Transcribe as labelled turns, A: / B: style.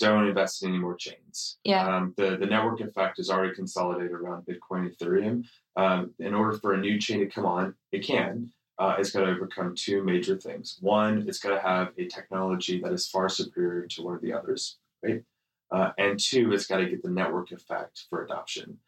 A: don't invest in any more chains.
B: Yeah.
A: Um, the the network effect is already consolidated around Bitcoin, Ethereum. Um, in order for a new chain to come on, it can. Uh, it's got to overcome two major things. One, it's got to have a technology that is far superior to one of the others, right? Uh, and two, it's got to get the network effect for adoption.